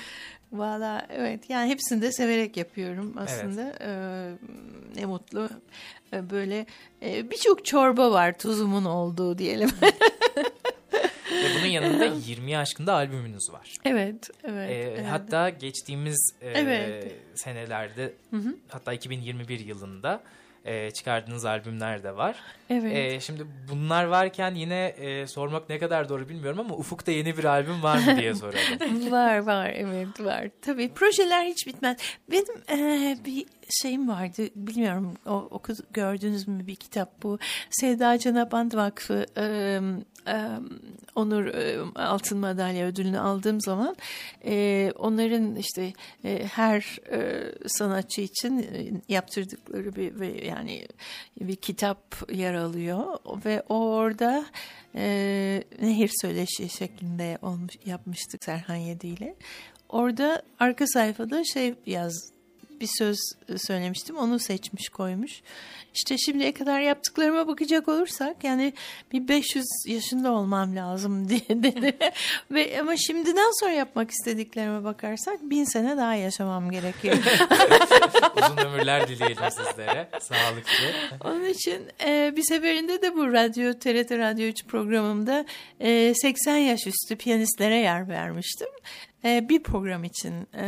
Valla evet yani hepsini de severek yapıyorum aslında. Ee, ne mutlu. Ee, böyle e, birçok çorba var tuzumun olduğu diyelim. Ve bunun yanında 20'yi aşkında albümünüz var. evet, evet. Ee, evet. Hatta geçtiğimiz e, Evet. senelerde hatta 2021 yılında e, çıkardığınız albümler de var. evet. E, şimdi bunlar varken yine e, sormak ne kadar doğru bilmiyorum ama Ufuk'ta yeni bir albüm var mı diye soralım. var var evet var. Tabii projeler hiç bitmez. Benim eee, bir şeyim vardı bilmiyorum o, oku, gördünüz mü bir kitap bu. Sevda Canaband Vakfı eee, Onur eee, Altın Madalya ödülünü aldığım zaman onların işte her eee, sanatçı için eee, yaptırdıkları bir yani bir kitap yer alıyor ve orada nehir söyleşi şeklinde olmuş yapmıştık Serhan Yedi ile. Orada arka sayfada şey yaz bir söz söylemiştim. Onu seçmiş koymuş. İşte şimdiye kadar yaptıklarıma bakacak olursak yani bir 500 yaşında olmam lazım diye dedi. Ve ama şimdiden sonra yapmak istediklerime bakarsak bin sene daha yaşamam gerekiyor. Uzun ömürler dileyelim sizlere. Sağlıklı. Onun için e, bir seferinde de bu radyo TRT Radyo 3 programımda e, 80 yaş üstü piyanistlere yer vermiştim. E, bir program için e,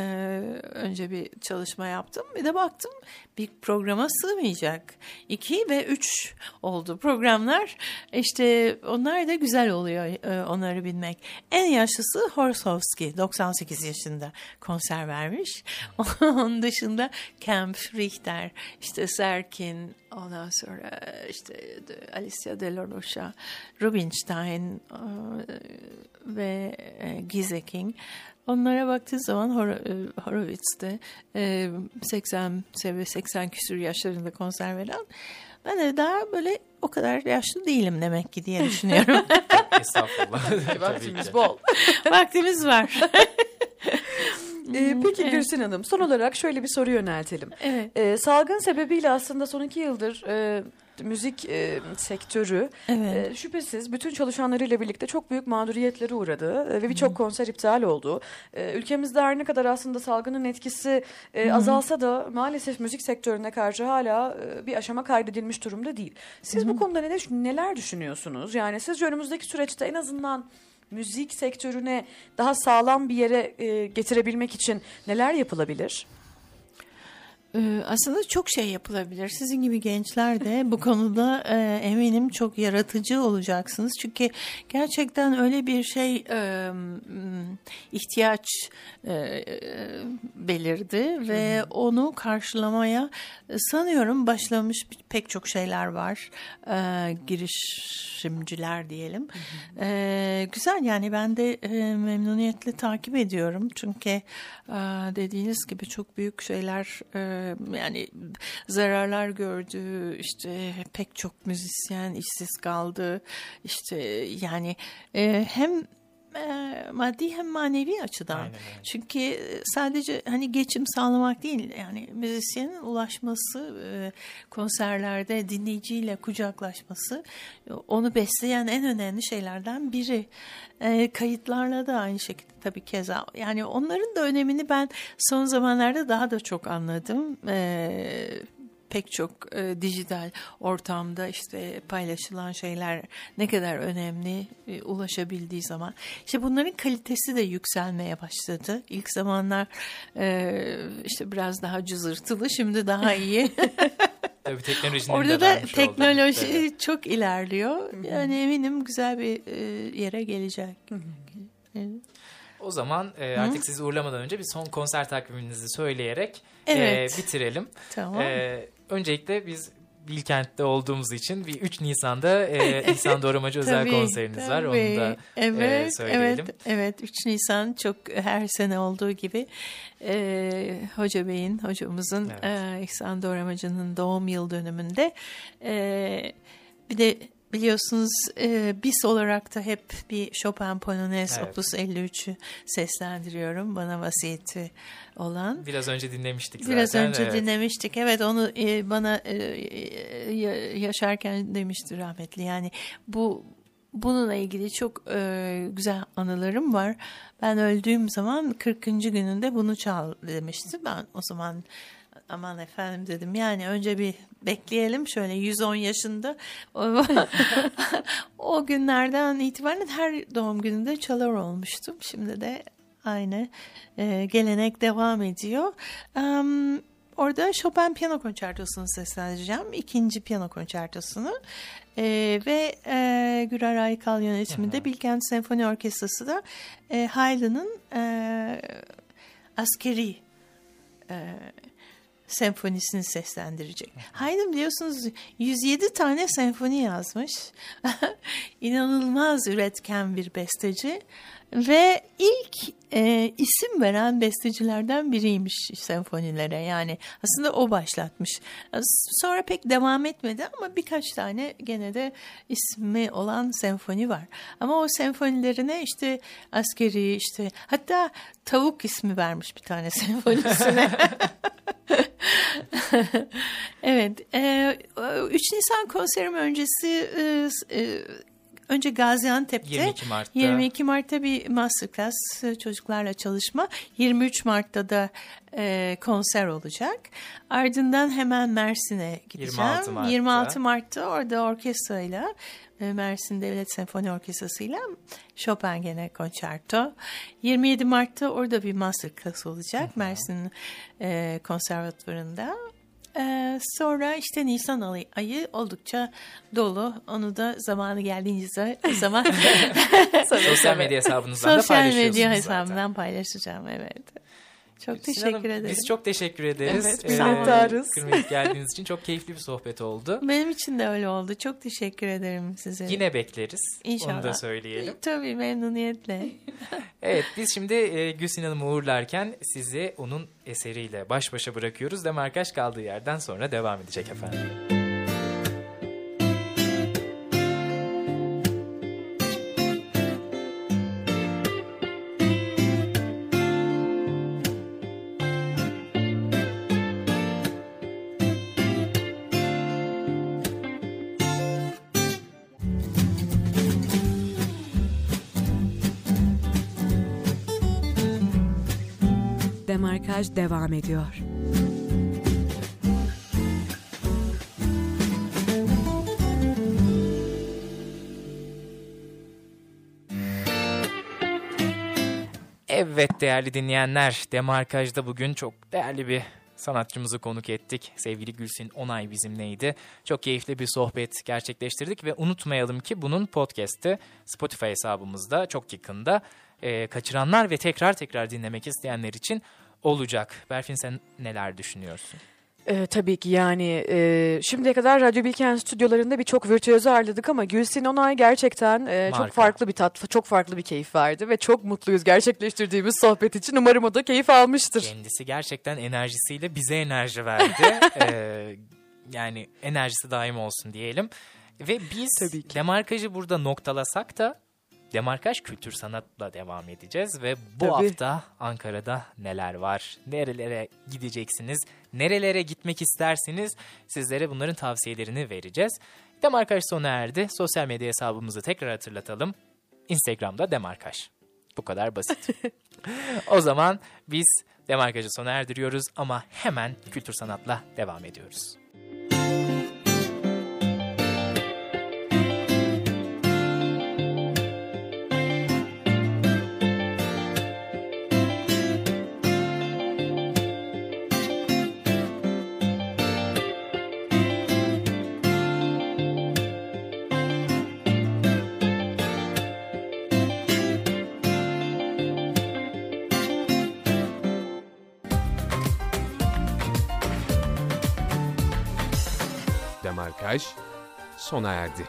önce bir çalışma yaptım. Bir de baktım bir programa sığmayacak. İki ve üç oldu programlar. İşte onlar da güzel oluyor e, onları bilmek. En yaşlısı Horsowski 98 yaşında konser vermiş. Onun dışında Kemp, Richter, işte Serkin, ondan sonra işte de- Alicia de la Rocha, Rubinstein e, ve e, Gieseking. Onlara baktığı zaman Hor- e, Horowitz'te e, 80 ve 80 küsur yaşlarında konser veren ben de daha böyle o kadar yaşlı değilim demek ki diye düşünüyorum. Estağfurullah. Tabii Vaktimiz bol. Vaktimiz var. Ee, peki Evet. Hanım son olarak şöyle bir soru yöneltelim. Evet. Ee, salgın sebebiyle aslında son iki yıldır e, müzik e, sektörü Evet. e, şüphesiz bütün çalışanlarıyla birlikte çok büyük mağduriyetlere uğradı e, ve birçok konser iptal oldu. E, ülkemizde her ne kadar aslında salgının etkisi e, azalsa da maalesef müzik sektörüne karşı hala e, bir aşama kaydedilmiş durumda değil. Siz bu konuda neler, neler düşünüyorsunuz? Yani sizce önümüzdeki süreçte en azından müzik sektörüne daha sağlam bir yere e, getirebilmek için neler yapılabilir? Ee, Aslında çok şey yapılabilir. Sizin gibi gençler de bu konuda e, eminim çok yaratıcı olacaksınız. Çünkü gerçekten öyle bir şey e, ihtiyaç e, belirdi ve onu karşılamaya sanıyorum başlamış pek çok şeyler var. Girişimciler diyelim. Güzel yani ben de memnuniyetle takip ediyorum. Çünkü dediğiniz gibi çok büyük şeyler yani zararlar gördü. İşte pek çok müzisyen işsiz kaldı. İşte yani e, hem e, maddi hem manevi açıdan. Aynen öyle. Çünkü sadece hani geçim sağlamak değil yani müzisyenin ulaşması e, konserlerde dinleyiciyle kucaklaşması e, onu besleyen en önemli şeylerden biri. E, kayıtlarla da aynı şekilde tabii keza yani onların da önemini ben son zamanlarda daha da çok anladım. E, pek çok e, dijital ortamda işte paylaşılan şeyler ne kadar önemli e, ulaşabildiği zaman. İşte bunların kalitesi de yükselmeye başladı. İlk zamanlar e, işte biraz daha cızırtılı şimdi daha iyi. Tabii teknolojinin Orada da teknoloji evet. çok ilerliyor. Yani eminim güzel bir e, yere gelecek. Evet. O zaman e, artık sizi uğurlamadan önce bir son konser takviminizi söyleyerek e, Evet. bitirelim. Tamam. E, öncelikle biz Bilkent'te olduğumuz için bir 3 Nisan'da e, İhsan Doğramacı özel Tabii, konseriniz var. Onu tabii. da evet, e, söyleyelim. Evet, evet 3 Nisan çok her sene olduğu gibi e, Hoca Bey'in, hocamızın Evet. e, İhsan Doğramacı'nın doğum yıl dönümünde e, bir de biliyorsunuz e, biz olarak da hep bir Chopin Polonaise Evet. Opus 53'ü seslendiriyorum bana vasiyeti olan. Biraz önce dinlemiştik zaten. Biraz önce evet. dinlemiştik. Evet onu e, bana e, ya- yaşarken demişti rahmetli. Yani bu bununla ilgili çok e, güzel anılarım var. Ben öldüğüm zaman 40. gününde bunu çal demişti. Ben o zaman aman efendim dedim yani önce bir bekleyelim şöyle 110 yaşında o, günlerden itibaren her doğum gününde çalar olmuştum. Şimdi de aynı e, gelenek devam ediyor. Um, orada Chopin piyano konçertosunu seslendireceğim. ikinci piyano konçertosunu. E, ve e, Gürer Aykal yönetiminde Bilkent Senfoni Orkestrası da e, Haydn'ın e, askeri e, senfonisini seslendirecek. Haydn biliyorsunuz 107 tane senfoni yazmış. İnanılmaz üretken bir besteci ve ilk e, isim veren bestecilerden biriymiş senfonilere. Yani aslında o başlatmış. Sonra pek devam etmedi ama birkaç tane gene de ismi olan senfoni var. Ama o senfonilerine işte askeri işte hatta tavuk ismi vermiş bir tane senfonisine. evet. E, 3 Nisan konserim öncesi e, e, önce Gaziantep'te 22 Mart'ta 22 Mart'ta bir masterclass e, çocuklarla çalışma 23 Mart'ta da e, konser olacak. Ardından hemen Mersin'e gideceğim. 26 Mart'ta. 26 Mart'ta orada orkestrayla e, Mersin Devlet Senfoni Orkestrası'yla Chopin gene konçerto. 27 Mart'ta orada bir masterclass olacak Mersin e, Konservatuvarı'nda. Ee, sonra işte Nisan ayı, ayı oldukça dolu. Onu da zamanı geldiğince zaman sosyal medya hesabınızdan da sosyal paylaşıyorsunuz medya zaten. hesabımdan paylaşacağım. Evet. Çok Sinan teşekkür Hanım, ederim. Biz çok teşekkür ederiz. Evet, minnettarız. kırmayıp geldiğiniz için çok keyifli bir sohbet oldu. Benim için de öyle oldu. Çok teşekkür ederim size. Yine bekleriz. İnşallah. Onu da söyleyelim. Tabii memnuniyetle. Evet biz şimdi e, Gülsin Hanım'ı uğurlarken sizi onun eseriyle baş başa bırakıyoruz. Demarkaş kaldığı yerden sonra devam edecek efendim. Demarkaj devam ediyor. Evet değerli dinleyenler, Demarkaj'da bugün çok değerli bir sanatçımızı konuk ettik. Sevgili Gülsin Onay bizimleydi. Çok keyifli bir sohbet gerçekleştirdik ve unutmayalım ki bunun podcast'i Spotify hesabımızda çok yakında e, kaçıranlar ve tekrar tekrar dinlemek isteyenler için olacak. Berfin sen neler düşünüyorsun? Ee, tabii ki yani e, şimdiye kadar Radyo Bilkent stüdyolarında birçok virtüözü ağırladık ama Gülsin Onay gerçekten e, çok farklı bir tat, çok farklı bir keyif verdi ve çok mutluyuz gerçekleştirdiğimiz sohbet için. Umarım o da keyif almıştır. Kendisi gerçekten enerjisiyle bize enerji verdi. Ee, yani enerjisi daim olsun diyelim. Ve biz Tabii ki. demarkajı burada noktalasak da demarkaj kültür sanatla devam edeceğiz ve bu Tabii. hafta Ankara'da neler var? Nerelere gideceksiniz? Nerelere gitmek istersiniz? Sizlere bunların tavsiyelerini vereceğiz. Demarkaj sona erdi. Sosyal medya hesabımızı tekrar hatırlatalım. Instagram'da demarkaj. Bu kadar basit. o zaman biz demarkajı sona erdiriyoruz ama hemen kültür sanatla devam ediyoruz. Demarkaj sona erdi.